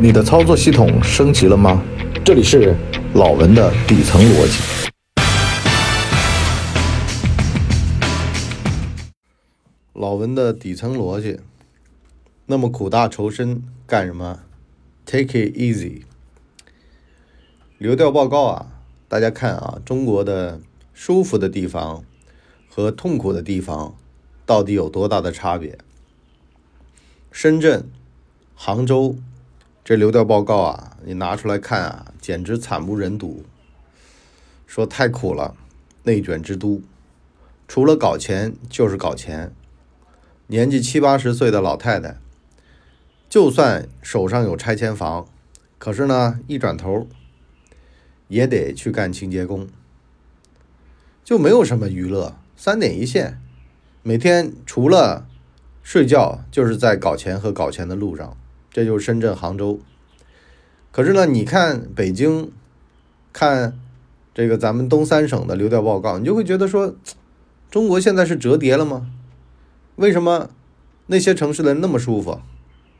你的操作系统升级了吗？这里是老文的底层逻辑。老文的底层逻辑，那么苦大仇深干什么？Take it easy。流调报告啊，大家看啊，中国的舒服的地方和痛苦的地方到底有多大的差别？深圳、杭州。这流调报告啊，你拿出来看啊，简直惨不忍睹。说太苦了，内卷之都，除了搞钱就是搞钱。年纪七八十岁的老太太，就算手上有拆迁房，可是呢，一转头也得去干清洁工，就没有什么娱乐，三点一线，每天除了睡觉，就是在搞钱和搞钱的路上。这就是深圳、杭州。可是呢，你看北京，看这个咱们东三省的流调报告，你就会觉得说，中国现在是折叠了吗？为什么那些城市的人那么舒服，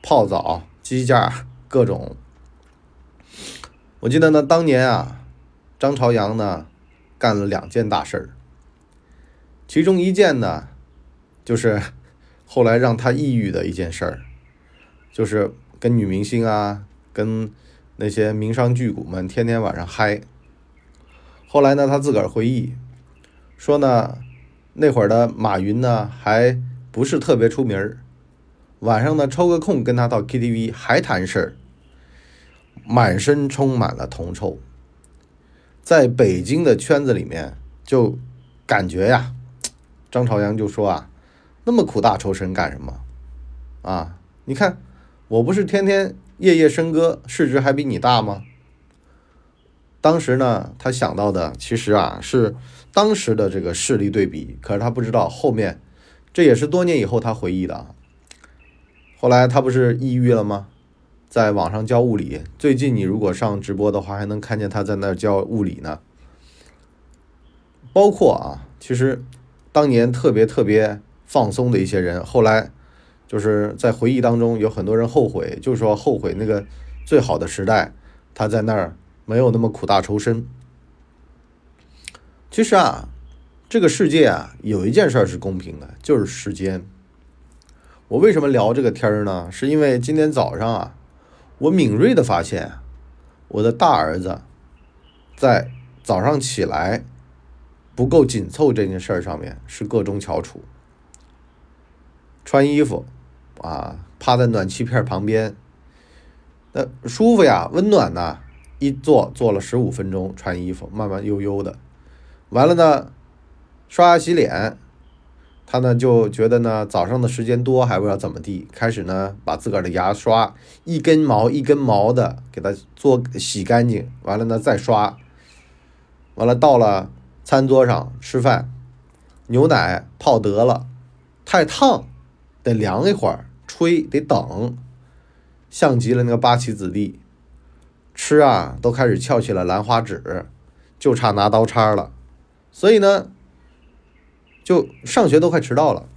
泡澡、鸡架各种？我记得呢，当年啊，张朝阳呢干了两件大事儿，其中一件呢，就是 后来让他抑郁的一件事儿，就是。跟女明星啊，跟那些名商巨贾们天天晚上嗨。后来呢，他自个儿回忆说呢，那会儿的马云呢还不是特别出名儿，晚上呢抽个空跟他到 KTV 还谈事儿，满身充满了铜臭。在北京的圈子里面，就感觉呀，张朝阳就说啊，那么苦大仇深干什么？啊，你看。我不是天天夜夜笙歌，市值还比你大吗？当时呢，他想到的其实啊是当时的这个势力对比，可是他不知道后面，这也是多年以后他回忆的啊。后来他不是抑郁了吗？在网上教物理，最近你如果上直播的话，还能看见他在那教物理呢。包括啊，其实当年特别特别放松的一些人，后来。就是在回忆当中，有很多人后悔，就是说后悔那个最好的时代，他在那儿没有那么苦大仇深。其实啊，这个世界啊，有一件事是公平的，就是时间。我为什么聊这个天儿呢？是因为今天早上啊，我敏锐的发现，我的大儿子在早上起来不够紧凑这件事儿上面是各中翘楚，穿衣服。啊，趴在暖气片旁边，那舒服呀，温暖呐。一坐坐了十五分钟，穿衣服，慢慢悠悠的。完了呢，刷牙洗脸，他呢就觉得呢早上的时间多，还不知道怎么地，开始呢把自个儿的牙刷一根毛一根毛的给它做洗干净。完了呢再刷，完了到了餐桌上吃饭，牛奶泡得了，太烫，得凉一会儿。吹得等，像极了那个八旗子弟，吃啊都开始翘起了兰花指，就差拿刀叉了。所以呢，就上学都快迟到了。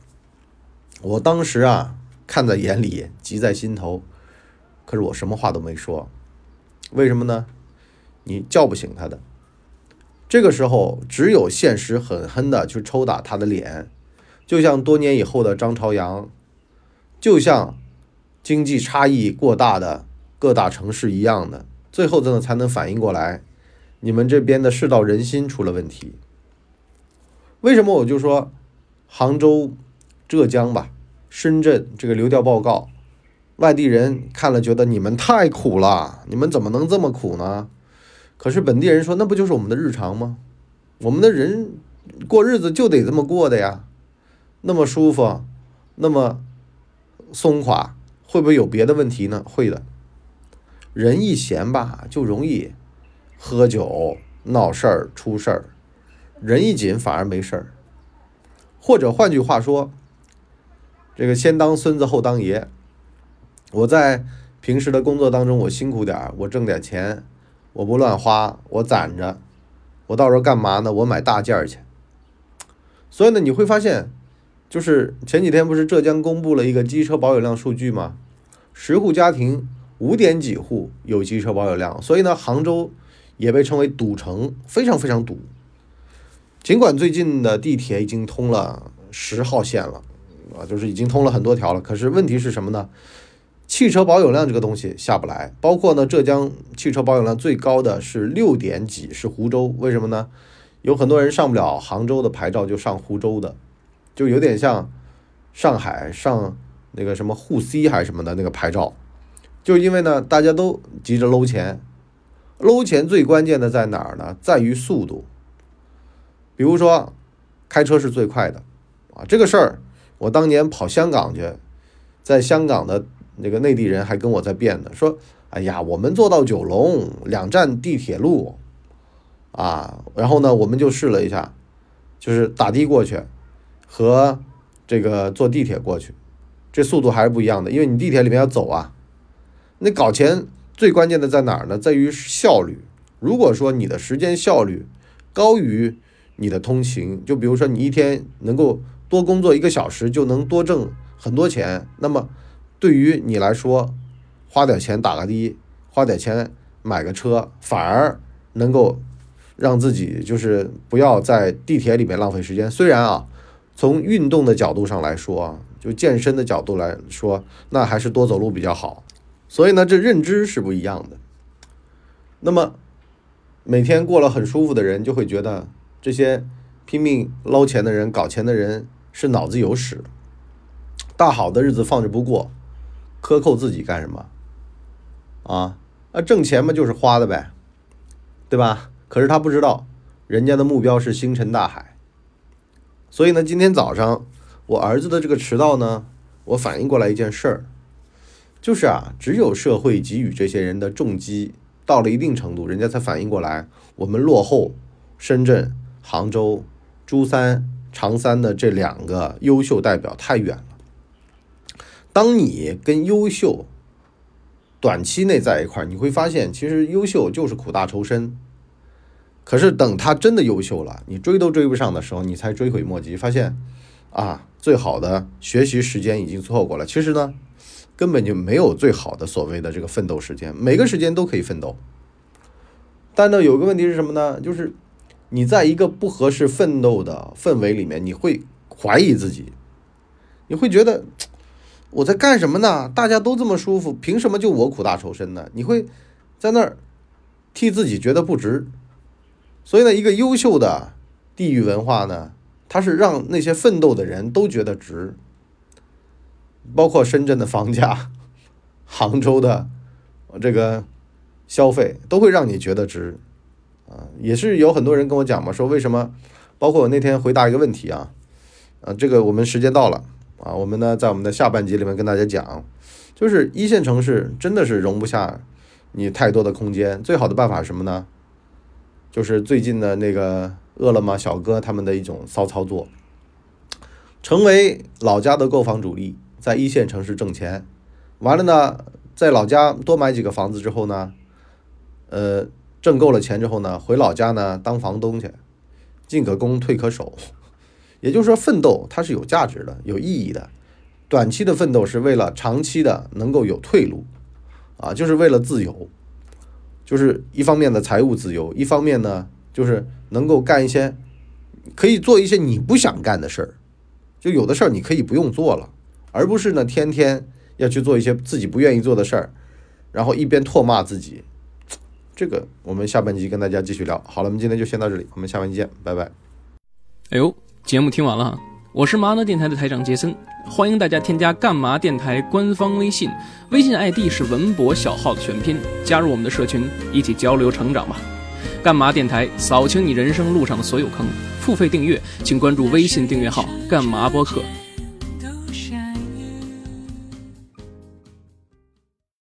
我当时啊看在眼里，急在心头，可是我什么话都没说。为什么呢？你叫不醒他的。这个时候，只有现实狠狠的去抽打他的脸，就像多年以后的张朝阳。就像经济差异过大的各大城市一样的，最后真的才能反应过来，你们这边的世道人心出了问题。为什么我就说杭州、浙江吧、深圳这个流调报告，外地人看了觉得你们太苦了，你们怎么能这么苦呢？可是本地人说，那不就是我们的日常吗？我们的人过日子就得这么过的呀，那么舒服，那么。松垮会不会有别的问题呢？会的。人一闲吧，就容易喝酒闹事儿出事儿；人一紧反而没事儿。或者换句话说，这个先当孙子后当爷。我在平时的工作当中，我辛苦点儿，我挣点钱，我不乱花，我攒着，我到时候干嘛呢？我买大件儿去。所以呢，你会发现。就是前几天不是浙江公布了一个机车保有量数据吗？十户家庭五点几户有机车保有量，所以呢，杭州也被称为堵城，非常非常堵。尽管最近的地铁已经通了十号线了，啊，就是已经通了很多条了，可是问题是什么呢？汽车保有量这个东西下不来，包括呢，浙江汽车保有量最高的是六点几，是湖州，为什么呢？有很多人上不了杭州的牌照，就上湖州的，就有点像上海上那个什么沪 C 还是什么的那个牌照，就因为呢，大家都急着搂钱，搂钱最关键的在哪儿呢？在于速度。比如说，开车是最快的，啊，这个事儿我当年跑香港去，在香港的。那个内地人还跟我在辩呢，说：“哎呀，我们坐到九龙两站地铁路，啊，然后呢，我们就试了一下，就是打的过去和这个坐地铁过去，这速度还是不一样的，因为你地铁里面要走啊。那搞钱最关键的在哪儿呢？在于效率。如果说你的时间效率高于你的通勤，就比如说你一天能够多工作一个小时，就能多挣很多钱，那么。”对于你来说，花点钱打个的，花点钱买个车，反而能够让自己就是不要在地铁里面浪费时间。虽然啊，从运动的角度上来说，就健身的角度来说，那还是多走路比较好。所以呢，这认知是不一样的。那么每天过了很舒服的人，就会觉得这些拼命捞钱的人、搞钱的人是脑子有屎，大好的日子放着不过。克扣自己干什么？啊，那挣钱嘛就是花的呗，对吧？可是他不知道，人家的目标是星辰大海。所以呢，今天早上我儿子的这个迟到呢，我反应过来一件事儿，就是啊，只有社会给予这些人的重击到了一定程度，人家才反应过来，我们落后深圳、杭州、珠三、长三的这两个优秀代表太远了。当你跟优秀短期内在一块儿，你会发现，其实优秀就是苦大仇深。可是等他真的优秀了，你追都追不上的时候，你才追悔莫及，发现啊，最好的学习时间已经错过了。其实呢，根本就没有最好的所谓的这个奋斗时间，每个时间都可以奋斗。但呢，有个问题是什么呢？就是你在一个不合适奋斗的氛围里面，你会怀疑自己，你会觉得。我在干什么呢？大家都这么舒服，凭什么就我苦大仇深呢？你会在那儿替自己觉得不值。所以呢，一个优秀的地域文化呢，它是让那些奋斗的人都觉得值。包括深圳的房价、杭州的这个消费，都会让你觉得值啊。也是有很多人跟我讲嘛，说为什么？包括我那天回答一个问题啊，啊，这个我们时间到了。啊，我们呢，在我们的下半集里面跟大家讲，就是一线城市真的是容不下你太多的空间。最好的办法是什么呢？就是最近的那个饿了么小哥他们的一种骚操作，成为老家的购房主力，在一线城市挣钱。完了呢，在老家多买几个房子之后呢，呃，挣够了钱之后呢，回老家呢当房东去，进可攻，退可守。也就是说，奋斗它是有价值的、有意义的。短期的奋斗是为了长期的能够有退路，啊，就是为了自由，就是一方面的财务自由，一方面呢，就是能够干一些可以做一些你不想干的事儿。就有的事儿你可以不用做了，而不是呢天天要去做一些自己不愿意做的事儿，然后一边唾骂自己。这个我们下半集跟大家继续聊。好了，我们今天就先到这里，我们下半集见，拜拜。哎呦。节目听完了，我是麻辣电台的台长杰森，欢迎大家添加干嘛电台官方微信，微信 ID 是文博小号的全拼，加入我们的社群，一起交流成长吧。干嘛电台扫清你人生路上的所有坑，付费订阅请关注微信订阅号干嘛播客。